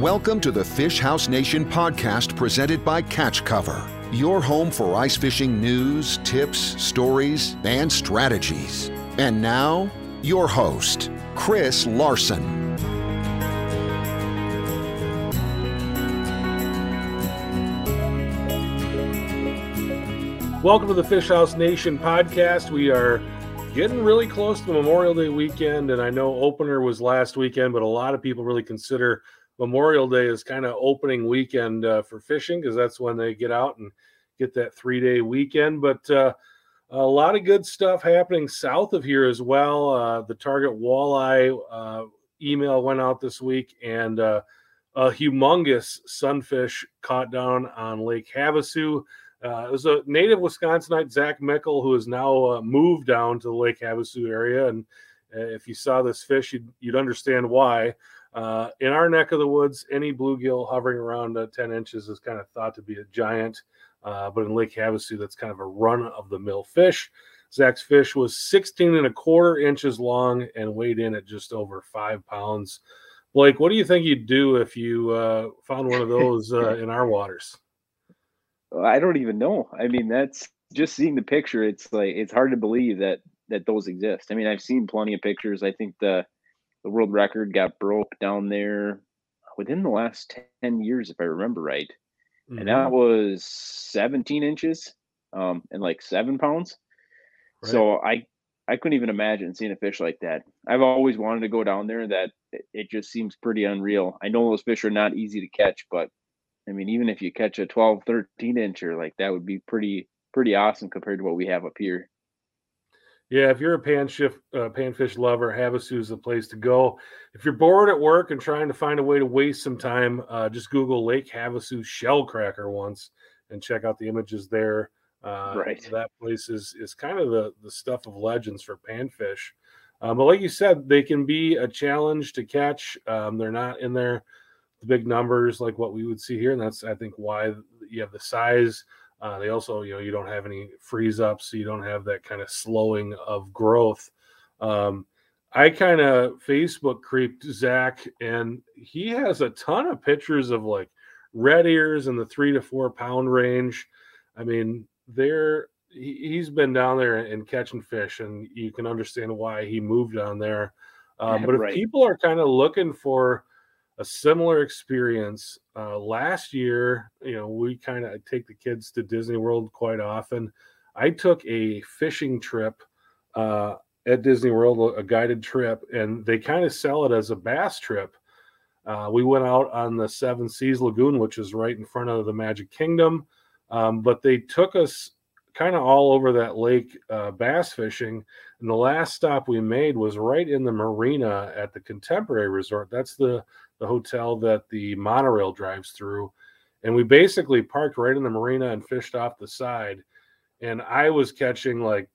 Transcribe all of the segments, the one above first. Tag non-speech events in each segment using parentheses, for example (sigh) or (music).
Welcome to the Fish House Nation podcast presented by Catch Cover, your home for ice fishing news, tips, stories, and strategies. And now, your host, Chris Larson. Welcome to the Fish House Nation podcast. We are getting really close to Memorial Day weekend, and I know opener was last weekend, but a lot of people really consider Memorial Day is kind of opening weekend uh, for fishing because that's when they get out and get that three day weekend. But uh, a lot of good stuff happening south of here as well. Uh, the Target Walleye uh, email went out this week, and uh, a humongous sunfish caught down on Lake Havasu. Uh, it was a native Wisconsinite, Zach Mickel, who has now moved down to the Lake Havasu area. And if you saw this fish, you'd, you'd understand why. Uh, in our neck of the woods, any bluegill hovering around uh, 10 inches is kind of thought to be a giant. Uh, but in Lake Havasu, that's kind of a run of the mill fish. Zach's fish was 16 and a quarter inches long and weighed in at just over five pounds. Blake, what do you think you'd do if you found one of (laughs) those in our waters? I don't even know. I mean, that's just seeing the picture. It's like it's hard to believe that that those exist. I mean, I've seen plenty of pictures. I think the the world record got broke down there within the last ten years, if I remember right, mm-hmm. and that mm-hmm. was seventeen inches um, and like seven pounds. Right. So I I couldn't even imagine seeing a fish like that. I've always wanted to go down there. That it just seems pretty unreal. I know those fish are not easy to catch, but I mean, even if you catch a 12, 13 incher, like that would be pretty, pretty awesome compared to what we have up here. Yeah, if you're a pan shift, uh, panfish lover, Havasu is the place to go. If you're bored at work and trying to find a way to waste some time, uh, just Google Lake Havasu shell cracker once and check out the images there. Uh, right, that place is is kind of the the stuff of legends for panfish. Um, but like you said, they can be a challenge to catch. Um, they're not in there the big numbers like what we would see here, and that's I think why you have the size. Uh, they also, you know, you don't have any freeze ups, so you don't have that kind of slowing of growth. Um, I kind of Facebook creeped Zach, and he has a ton of pictures of like red ears in the three to four pound range. I mean, they're he, has been down there and catching fish, and you can understand why he moved down there. Uh, (laughs) but if people are kind of looking for a similar experience uh, last year. You know, we kind of take the kids to Disney World quite often. I took a fishing trip uh, at Disney World, a guided trip, and they kind of sell it as a bass trip. Uh, we went out on the Seven Seas Lagoon, which is right in front of the Magic Kingdom, um, but they took us kind of all over that lake uh, bass fishing. And the last stop we made was right in the marina at the Contemporary Resort. That's the the hotel that the monorail drives through. And we basically parked right in the marina and fished off the side. And I was catching like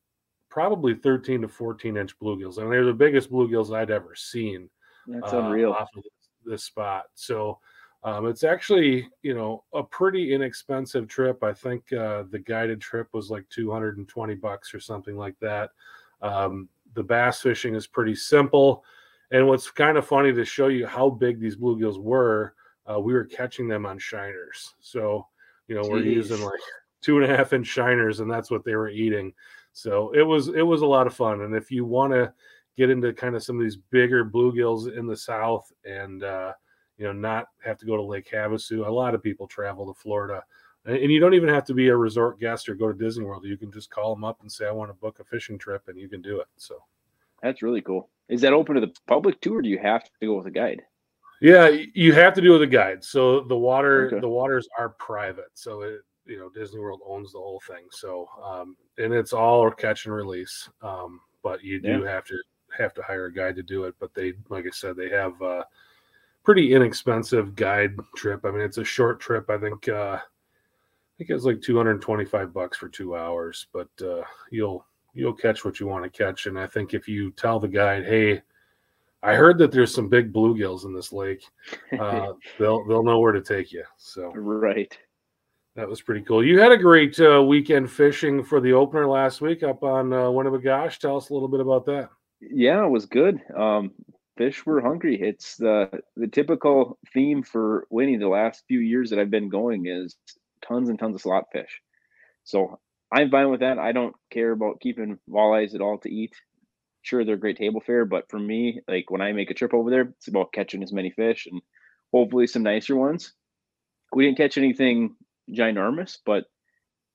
probably 13 to 14 inch bluegills. I and mean, they're the biggest bluegills I'd ever seen. That's uh, unreal. Off of this, this spot. So um, it's actually, you know, a pretty inexpensive trip. I think uh, the guided trip was like 220 bucks or something like that. Um, the bass fishing is pretty simple. And what's kind of funny to show you how big these bluegills were, uh, we were catching them on shiners. So, you know, Jeez. we're using like two and a half inch shiners, and that's what they were eating. So it was it was a lot of fun. And if you want to get into kind of some of these bigger bluegills in the south and uh, you know not have to go to Lake Havasu, a lot of people travel to Florida. And you don't even have to be a resort guest or go to Disney World. You can just call them up and say, "I want to book a fishing trip," and you can do it. So that's really cool. Is that open to the public too, or do you have to go with a guide? Yeah, you have to do with a guide. So the water, okay. the waters are private. So it, you know, Disney World owns the whole thing. So, um, and it's all catch and release. Um, but you do yeah. have to have to hire a guide to do it. But they, like I said, they have a pretty inexpensive guide trip. I mean, it's a short trip. I think, uh, I think it's like 225 bucks for two hours, but uh, you'll you'll catch what you want to catch. And I think if you tell the guide, hey, I heard that there's some big bluegills in this lake, (laughs) uh, they'll they'll know where to take you. So right, that was pretty cool. You had a great uh, weekend fishing for the opener last week up on uh, Winnebagosh. Tell us a little bit about that. Yeah, it was good. Um, fish were hungry. It's the the typical theme for Winnie the last few years that I've been going is tons and tons of slot fish. So I'm fine with that. I don't care about keeping walleyes at all to eat. Sure, they're great table fare, but for me, like when I make a trip over there, it's about catching as many fish and hopefully some nicer ones. We didn't catch anything ginormous, but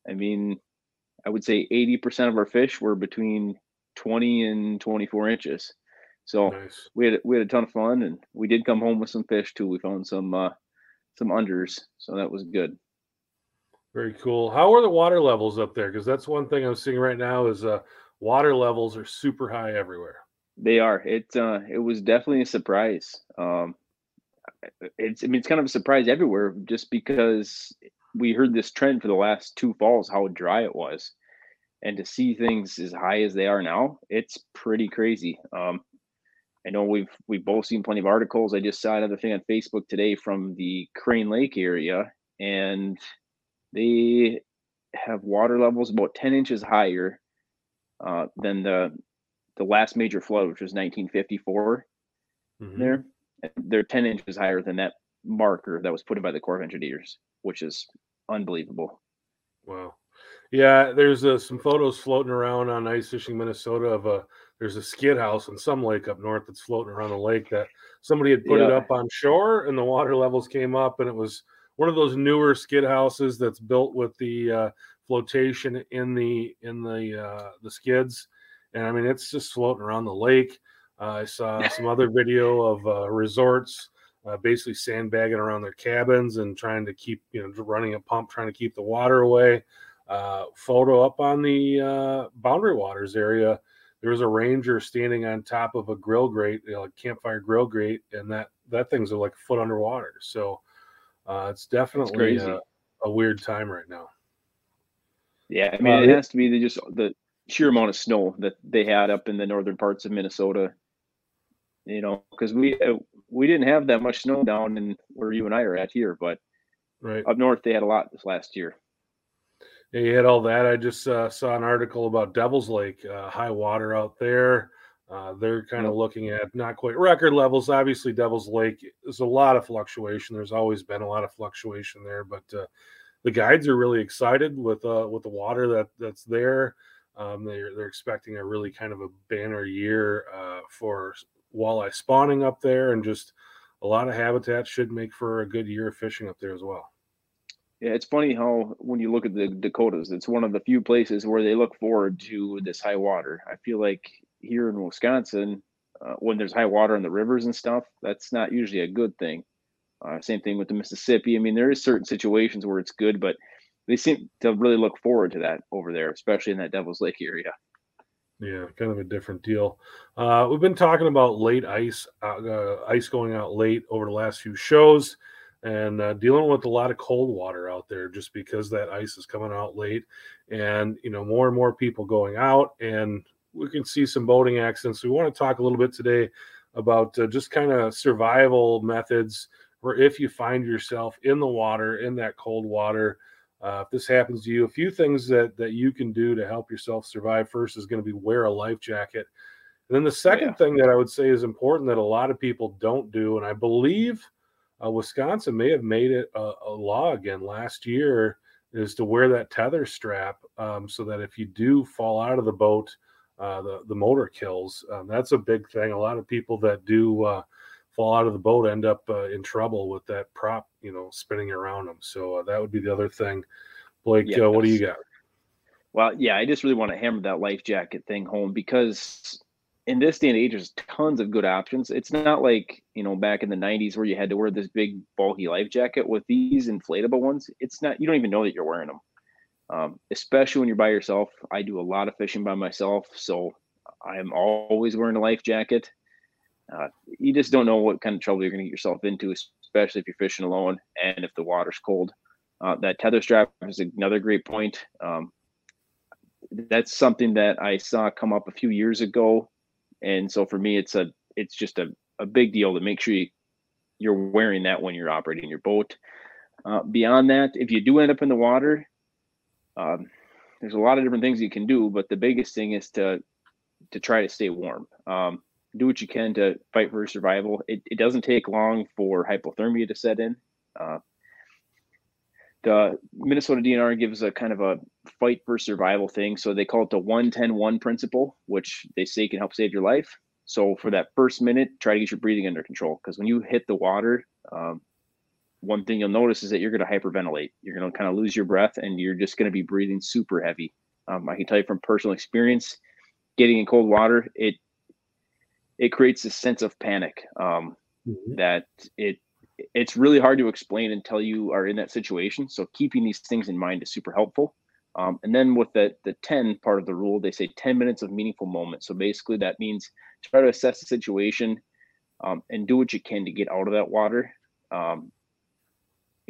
I mean, I would say 80% of our fish were between 20 and 24 inches. So nice. we had we had a ton of fun, and we did come home with some fish too. We found some uh, some unders, so that was good. Very cool. How are the water levels up there? Because that's one thing I'm seeing right now is uh, water levels are super high everywhere. They are. It uh, it was definitely a surprise. Um, it's I mean it's kind of a surprise everywhere just because we heard this trend for the last two falls how dry it was, and to see things as high as they are now, it's pretty crazy. Um, I know we've we've both seen plenty of articles. I just saw another thing on Facebook today from the Crane Lake area, and they have water levels about 10 inches higher uh, than the the last major flood, which was 1954. Mm-hmm. There, they're 10 inches higher than that marker that was put in by the Corps of Engineers, which is unbelievable. Wow. Yeah, there's uh, some photos floating around on Ice Fishing Minnesota of a there's a skid house in some lake up north that's floating around the lake that somebody had put yeah. it up on shore and the water levels came up and it was one of those newer skid houses that's built with the uh, flotation in the in the uh, the skids. And i mean it's just floating around the lake. Uh, i saw (laughs) some other video of uh, resorts uh, basically sandbagging around their cabins and trying to keep you know running a pump trying to keep the water away. Uh, photo up on the boundary waters area there was a ranger standing on top of a grill grate, you know, like campfire grill grate, and that that thing's like a foot underwater. So uh, it's definitely a, a, weird time right now. Yeah, I mean, uh, it has to be the just the sheer amount of snow that they had up in the northern parts of Minnesota. You know, because we uh, we didn't have that much snow down in where you and I are at here, but right up north they had a lot this last year. Yeah, you had all that. I just uh, saw an article about Devil's Lake, uh, high water out there. Uh, they're kind of looking at not quite record levels. Obviously, Devil's Lake there's a lot of fluctuation. There's always been a lot of fluctuation there, but uh, the guides are really excited with uh, with the water that that's there. Um, they're they're expecting a really kind of a banner year uh, for walleye spawning up there, and just a lot of habitat should make for a good year of fishing up there as well. Yeah, it's funny how when you look at the Dakotas, it's one of the few places where they look forward to this high water. I feel like here in Wisconsin, uh, when there's high water in the rivers and stuff, that's not usually a good thing. Uh, same thing with the Mississippi. I mean, there is certain situations where it's good, but they seem to really look forward to that over there, especially in that Devil's Lake area. Yeah, kind of a different deal. Uh, we've been talking about late ice, uh, ice going out late over the last few shows and uh, dealing with a lot of cold water out there just because that ice is coming out late and you know more and more people going out and we can see some boating accidents. We want to talk a little bit today about uh, just kind of survival methods for if you find yourself in the water in that cold water. Uh, if this happens to you a few things that that you can do to help yourself survive. First is going to be wear a life jacket. And then the second yeah. thing that i would say is important that a lot of people don't do and i believe uh, Wisconsin may have made it a, a, law again last year is to wear that tether strap um, so that if you do fall out of the boat, uh, the the motor kills. Um, that's a big thing. A lot of people that do uh, fall out of the boat end up uh, in trouble with that prop, you know, spinning around them. So uh, that would be the other thing. Blake, yes. Uh, what do you got? Well, yeah, I just really want to hammer that life jacket thing home because in this day and age, there's tons of good options. It's not like you know back in the '90s where you had to wear this big bulky life jacket. With these inflatable ones, it's not. You don't even know that you're wearing them. Um, especially when you're by yourself. I do a lot of fishing by myself, so I'm always wearing a life jacket. Uh, you just don't know what kind of trouble you're going to get yourself into, especially if you're fishing alone and if the water's cold. Uh, that tether strap is another great point. Um, that's something that I saw come up a few years ago and so for me, it's a it's just a, a big deal to make sure you, you're wearing that when you're operating your boat. Uh, beyond that, if you do end up in the water, um, there's a lot of different things you can do, but the biggest thing is to to try to stay warm. Um, do what you can to fight for survival. It, it doesn't take long for hypothermia to set in. Uh, the Minnesota DNR gives a kind of a fight for survival thing. So they call it the 110 1 principle, which they say can help save your life. So for that first minute, try to get your breathing under control. Because when you hit the water, um, one thing you'll notice is that you're going to hyperventilate. You're going to kind of lose your breath and you're just going to be breathing super heavy. Um, I can tell you from personal experience, getting in cold water, it it creates a sense of panic um, mm-hmm. that it it's really hard to explain until you are in that situation. So keeping these things in mind is super helpful. Um, and then with the the 10 part of the rule, they say 10 minutes of meaningful moment. So basically that means try to assess the situation um, and do what you can to get out of that water. Um,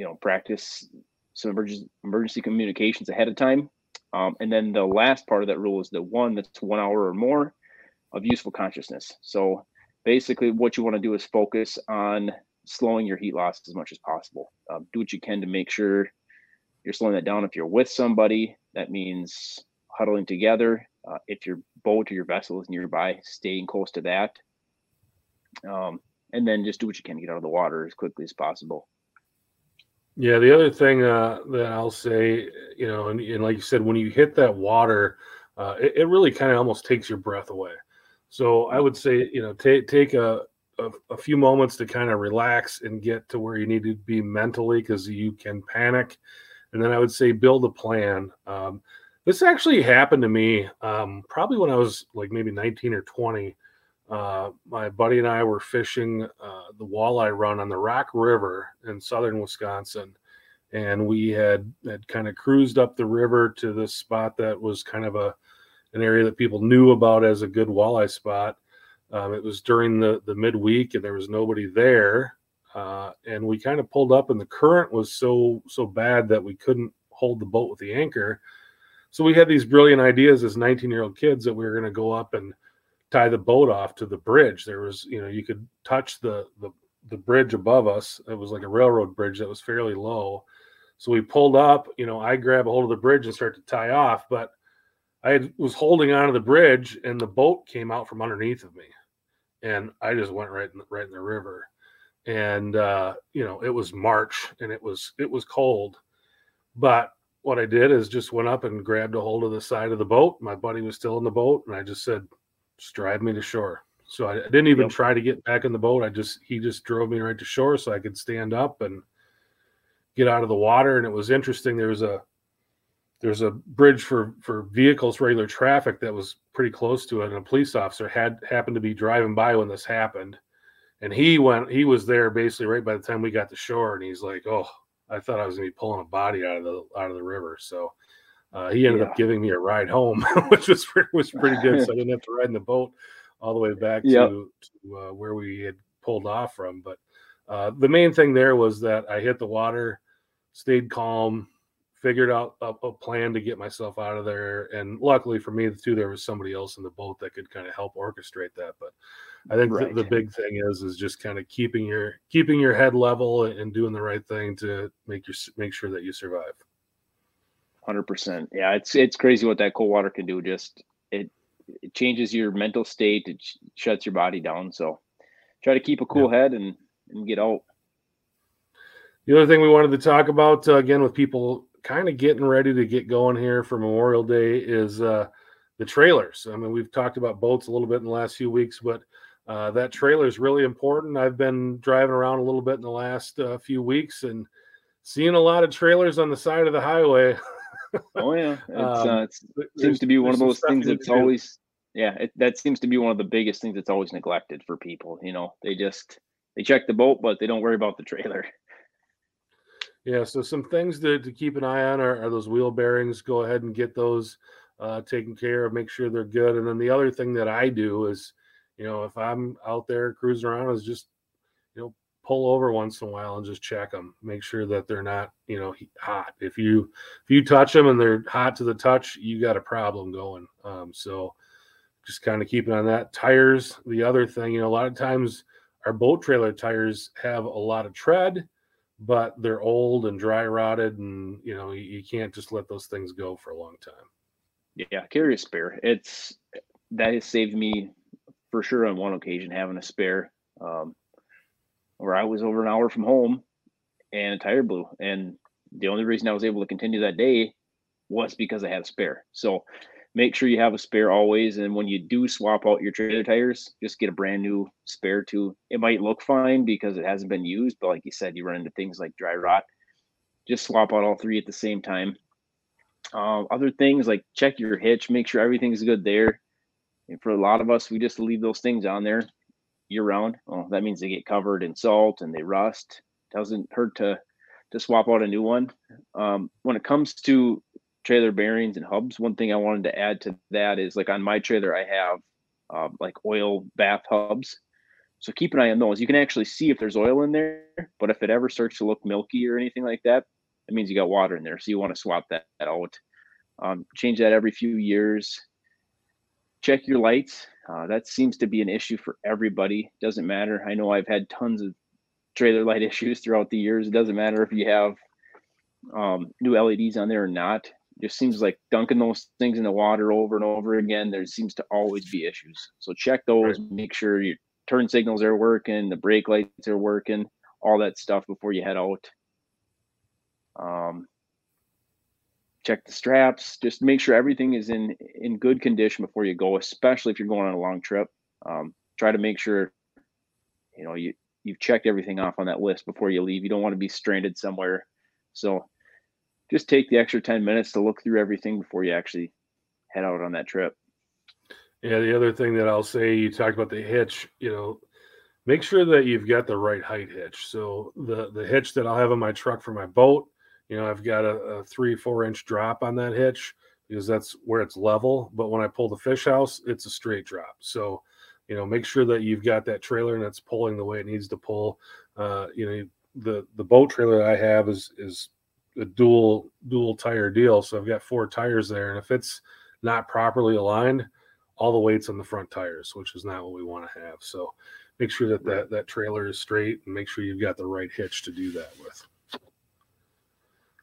you know, practice some emergency emergency communications ahead of time. Um, and then the last part of that rule is the one that's one hour or more of useful consciousness. So basically what you want to do is focus on slowing your heat loss as much as possible. Um, do what you can to make sure you're slowing that down. If you're with somebody, that means huddling together. Uh, if your boat or your vessel is nearby, staying close to that. Um, and then just do what you can to get out of the water as quickly as possible. Yeah, the other thing uh, that I'll say, you know, and, and, like you said, when you hit that water, uh, it, it, really kind of almost takes your breath away. So I would say, you know, take take a, a, a few moments to kind of relax and get to where you need to be mentally because you can panic. And then I would say build a plan. Um, this actually happened to me um, probably when I was like maybe 19 or 20. Uh, my buddy and I were fishing uh, the walleye run on the Rock River in southern Wisconsin. And we had, had kind of cruised up the river to this spot that was kind of a an area that people knew about as a good walleye spot. Um, it was during the the midweek, and there was nobody there. Uh, and we kind of pulled up, and the current was so so bad that we couldn't hold the boat with the anchor. So we had these brilliant ideas as 19 year old kids that we were going to go up and tie the boat off to the bridge. There was, you know, you could touch the the the bridge above us. It was like a railroad bridge that was fairly low. So we pulled up, you know, I grab a hold of the bridge and start to tie off, but I had, was holding onto the bridge and the boat came out from underneath of me and I just went right in, right in the river. And uh, you know, it was March and it was it was cold. But what I did is just went up and grabbed a hold of the side of the boat. My buddy was still in the boat, and I just said, "Just drive me to shore." So I, didn't even yep. try to get back in the boat. I just he just drove me right to shore so I could stand up and get out of the water. And it was interesting. There was a there's a bridge for for vehicles regular traffic that was pretty close to it and a police officer had happened to be driving by when this happened and he went he was there basically right by the time we got to shore and he's like oh i thought i was going to be pulling a body out of the out of the river so uh, he ended yeah. up giving me a ride home (laughs) which was was pretty good so i didn't have to ride in the boat all the way back yep. to, to uh, where we had pulled off from but uh, the main thing there was that i hit the water stayed calm figured out a, a, plan to get myself out of there. And luckily for me, too, there was somebody else in the boat that could kind of help orchestrate that. But I think right. the, the, big thing is is just kind of keeping your keeping your head level and doing the right thing to make your make sure that you survive. Hundred percent. Yeah, it's it's crazy what that cold water can do. Just it it changes your mental state. It sh- shuts your body down. So try to keep a cool yeah. head and and get out. The other thing we wanted to talk about uh, again with people kind of getting ready to get going here for Memorial Day is uh, the trailers. I mean, we've talked about boats a little bit in the last few weeks, but uh, that trailer is really important. I've been driving around a little bit in the last uh, few weeks and seeing a lot of trailers on the side of the highway. (laughs) oh yeah, (laughs) um, uh, it seems to be one of those things that's always yeah. It, that seems to be one of the biggest things that's always neglected for people. You know, they just they check the boat, but they don't worry about the trailer. (laughs) Yeah, so some things to, to keep an eye on are, are those wheel bearings. Go ahead and get those uh, taken care of, make sure they're good. And then the other thing that I do is, you know, if I'm out there cruising around, is just, pull over once in a while and just check them, make sure that they're not, you know, hot. If you if you touch them and they're hot to the touch, you got a problem going. Um, so just kind of keeping on that. Tires, the other thing, you know, a lot of times our boat trailer tires have a lot of tread but they're old and dry rotted and you know you, you can't just let those things go for a long time yeah carry a spare it's that has saved me for sure on one occasion having a spare um, where I was over an hour from home and a tire blew. And the only reason I was able to continue that day was because I had a spare. So make sure you have a spare always. And when you do swap out your trailer tires, just get a brand new spare too. It might look fine because it hasn't been used, but like you said, you run into things like dry rot. Just swap out all three at the same time. Uh, other things like check your hitch, make sure everything's good there. And for a lot of us, we just leave those things on there year round. Well, that means they get covered in salt and they rust. Doesn't hurt to to swap out a new one. Um, when it comes to trailer bearings and hubs, one thing I wanted to add to that is like on my trailer, I have um, like oil bath hubs. So keep an eye on those. You can actually see if there's oil in there, but if it ever starts to look milky or anything like that, it means you got water in there. So you want to swap that out. Um, change that every few years. Check your lights. Uh, that seems to be an issue for everybody. Doesn't matter. I know I've had tons of trailer light (laughs) issues throughout the years. It doesn't matter if you have um, new LEDs on there or not. It just seems like dunking those things in the water over and over again. There seems to always be issues. So check those. Right. Make sure your turn signals are working, the brake lights are working, all that stuff before you head out. Um, check the straps. Just make sure everything is in in good condition before you go, especially if you're going on a long trip. Um, try to make sure you know you you've checked everything off on that list before you leave. You don't want to be stranded somewhere. So just take the extra 10 minutes to look through everything before you actually head out on that trip. Yeah, the other thing that I'll say, you talked about the hitch, you know, make sure that you've got the right height hitch. So the the hitch that I'll have on my truck for my boat, you know, I've got a, a three, four inch drop on that hitch because that's where it's level. But when I pull the fish house, it's a straight drop. So, you know, make sure that you've got that trailer and it's pulling the way it needs to pull. Uh, you know, the the boat trailer I have is is a dual dual tire deal. So I've got four tires there, and if it's not properly aligned, all the weight's on the front tires, which is not what we want to have. So make sure that that, that trailer is straight and make sure you've got the right hitch to do that with.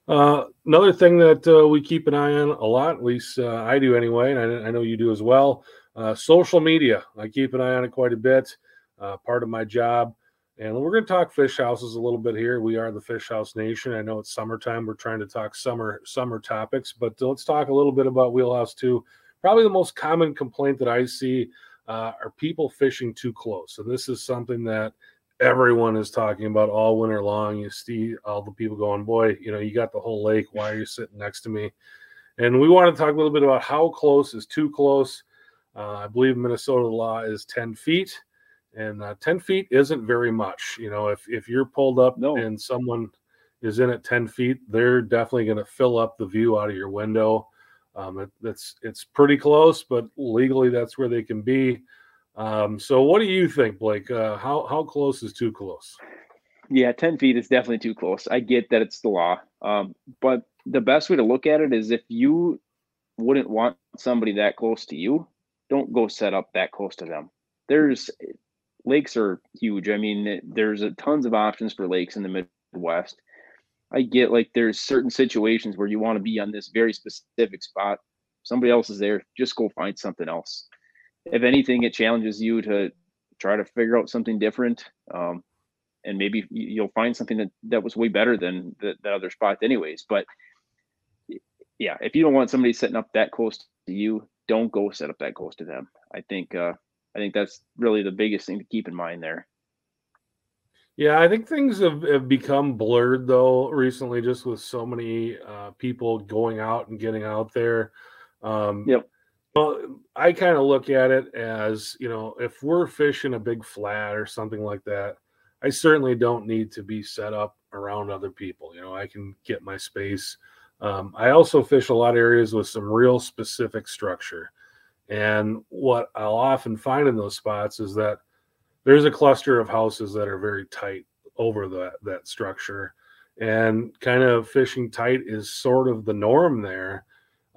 Uh, another thing that uh, we keep an eye on a lot, at least uh, I do anyway, and I, I, know you do as well. Uh, social media, I keep an eye on it quite a bit. Uh, part of my job, and we're going to talk fish houses a little bit here. We are the Fish House Nation. I know it's summertime. We're trying to talk summer summer topics, but let's talk a little bit about Wheelhouse too. Probably the most common complaint that I see uh, are people fishing too close, and this is something that everyone is talking about all winter long. You see all the people going, boy, you know, you got the whole lake. Why are you sitting next to me? And we want to talk a little bit about how close is too close. Uh, I believe Minnesota law is 10 feet, and uh, 10 feet isn't very much. You know, if, if you're pulled up no. and someone is in at 10 feet, they're definitely going to fill up the view out of your window. Um, it, it's it's pretty close, but legally that's where they can be. Um, so, what do you think, Blake? Uh, how how close is too close? Yeah, ten feet is definitely too close. I get that it's the law, um, but the best way to look at it is if you wouldn't want somebody that close to you, don't go set up that close to them. There's lakes are huge. I mean, there's a, tons of options for lakes in the Midwest. I get like there's certain situations where you want to be on this very specific spot. Somebody else is there. Just go find something else if anything, it challenges you to try to figure out something different. Um, and maybe you'll find something that, that was way better than the, the other spot anyways. But yeah, if you don't want somebody setting up that close to you, don't go set up that close to them. I think, uh, I think that's really the biggest thing to keep in mind there. Yeah, I think things have, have become blurred though recently, just with so many uh, people going out and getting out there. Um, yep. Well, I kind of look at it as, you know, if we're fishing a big flat or something like that, I certainly don't need to be set up around other people. You know, I can get my space. Um, I also fish a lot of areas with some real specific structure. And what I'll often find in those spots is that there's a cluster of houses that are very tight over that, that structure. And kind of fishing tight is sort of the norm there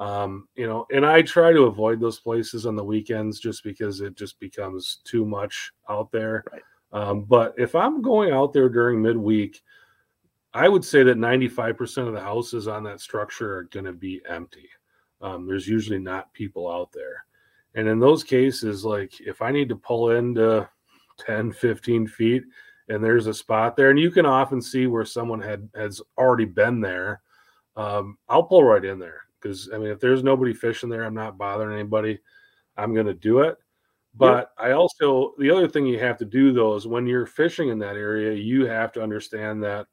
um, you know, and I try to avoid those places on the weekends just because it just becomes too much out there. Right. Um, but if I'm going out there during midweek, I would say that 95% of the houses on that structure are going to be empty. Um, there's usually not people out there. And in those cases, like if I need to pull into 10, 15 feet and there's a spot there, and you can often see where someone had has already been there, um, I'll pull right in there because I mean, if there's nobody fishing there, I'm not bothering anybody. I'm going to do it. But yep. I also, the other thing you have to do though is when you're fishing in that area, you have to understand that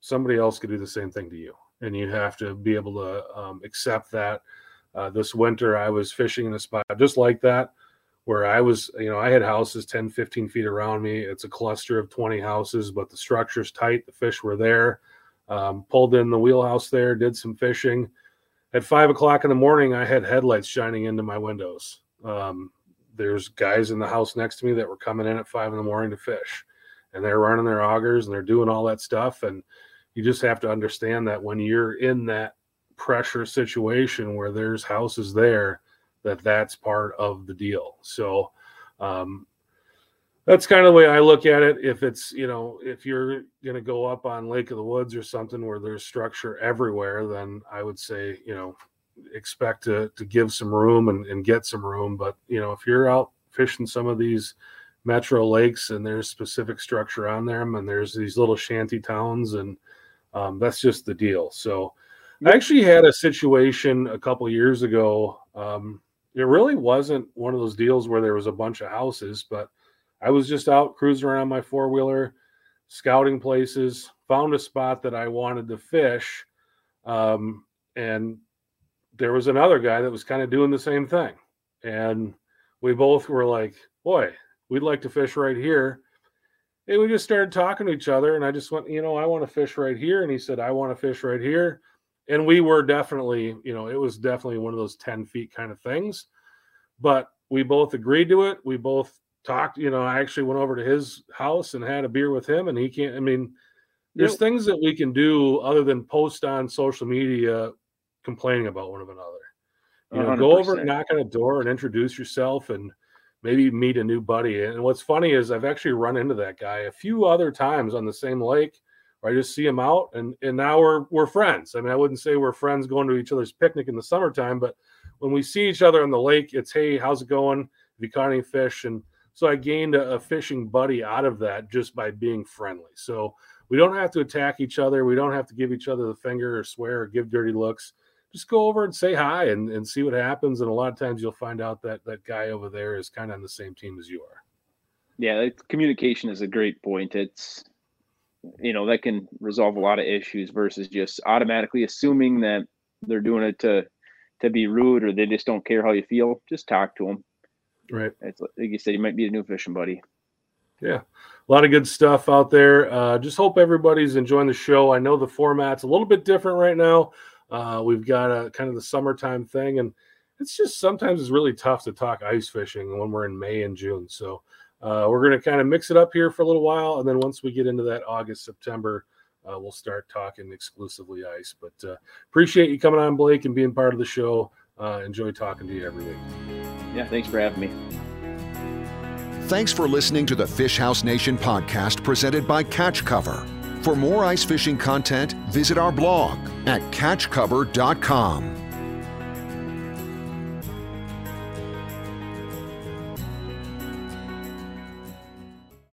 somebody else could do the same thing to you. And you have to be able to um, accept that. Uh, this winter, I was fishing in a spot just like that where I was, you know, I had houses 10, 15 feet around me. It's a cluster of 20 houses, but the structure's tight. The fish were there. Um, pulled in the wheelhouse there, did some fishing. At five o'clock in the morning, I had headlights shining into my windows. Um, there's guys in the house next to me that were coming in at five in the morning to fish, and they're running their augers and they're doing all that stuff. And you just have to understand that when you're in that pressure situation where there's houses there, that that's part of the deal. So, um, that's kind of the way I look at it. If it's, you know, if you're going to go up on Lake of the Woods or something where there's structure everywhere, then I would say, you know, expect to, to give some room and, and get some room. But, you know, if you're out fishing some of these metro lakes and there's specific structure on them and there's these little shanty towns and um, that's just the deal. So I actually had a situation a couple years ago. Um, it really wasn't one of those deals where there was a bunch of houses, but I was just out cruising around my four wheeler, scouting places, found a spot that I wanted to fish. Um, and there was another guy that was kind of doing the same thing. And we both were like, boy, we'd like to fish right here. And we just started talking to each other. And I just went, you know, I want to fish right here. And he said, I want to fish right here. And we were definitely, you know, it was definitely one of those 10 feet kind of things. But we both agreed to it. We both talked, you know, I actually went over to his house and had a beer with him, and he can't. I mean, there's yep. things that we can do other than post on social media complaining about one of another. You know, 100%. go over, and knock on a door, and introduce yourself, and maybe meet a new buddy. And what's funny is I've actually run into that guy a few other times on the same lake. Where I just see him out, and and now we're we're friends. I mean, I wouldn't say we're friends going to each other's picnic in the summertime, but when we see each other on the lake, it's hey, how's it going? Have you caught any fish? And so I gained a, a, fishing buddy out of that just by being friendly. So we don't have to attack each other. We don't have to give each other the finger or swear or give dirty looks. Just go over and say hi and, and see what happens. And a lot of times you'll find out that that guy over there is kind of on the same team as you are. Yeah, communication is a great point. It's you know that can resolve a lot of issues versus just automatically assuming that they're doing it to to be rude or they just don't care how you feel. Just talk to them Right. It's like you said, you might be a new fishing buddy. Yeah, a lot of good stuff out there. Uh, just hope everybody's enjoying the show. I know the format's a little bit different right now. Uh, we've got a kind of the summertime thing, and it's just sometimes it's really tough to talk ice fishing when we're in May and June. So uh, we're going to kind of mix it up here for a little while, and then once we get into that August September, uh, we'll start talking exclusively ice. But uh, appreciate you coming on, Blake, and being part of the show. Uh, enjoy talking to you every week. Yeah, thanks for having me. Thanks for listening to the Fish House Nation podcast presented by Catch Cover. For more ice fishing content, visit our blog at catchcover.com.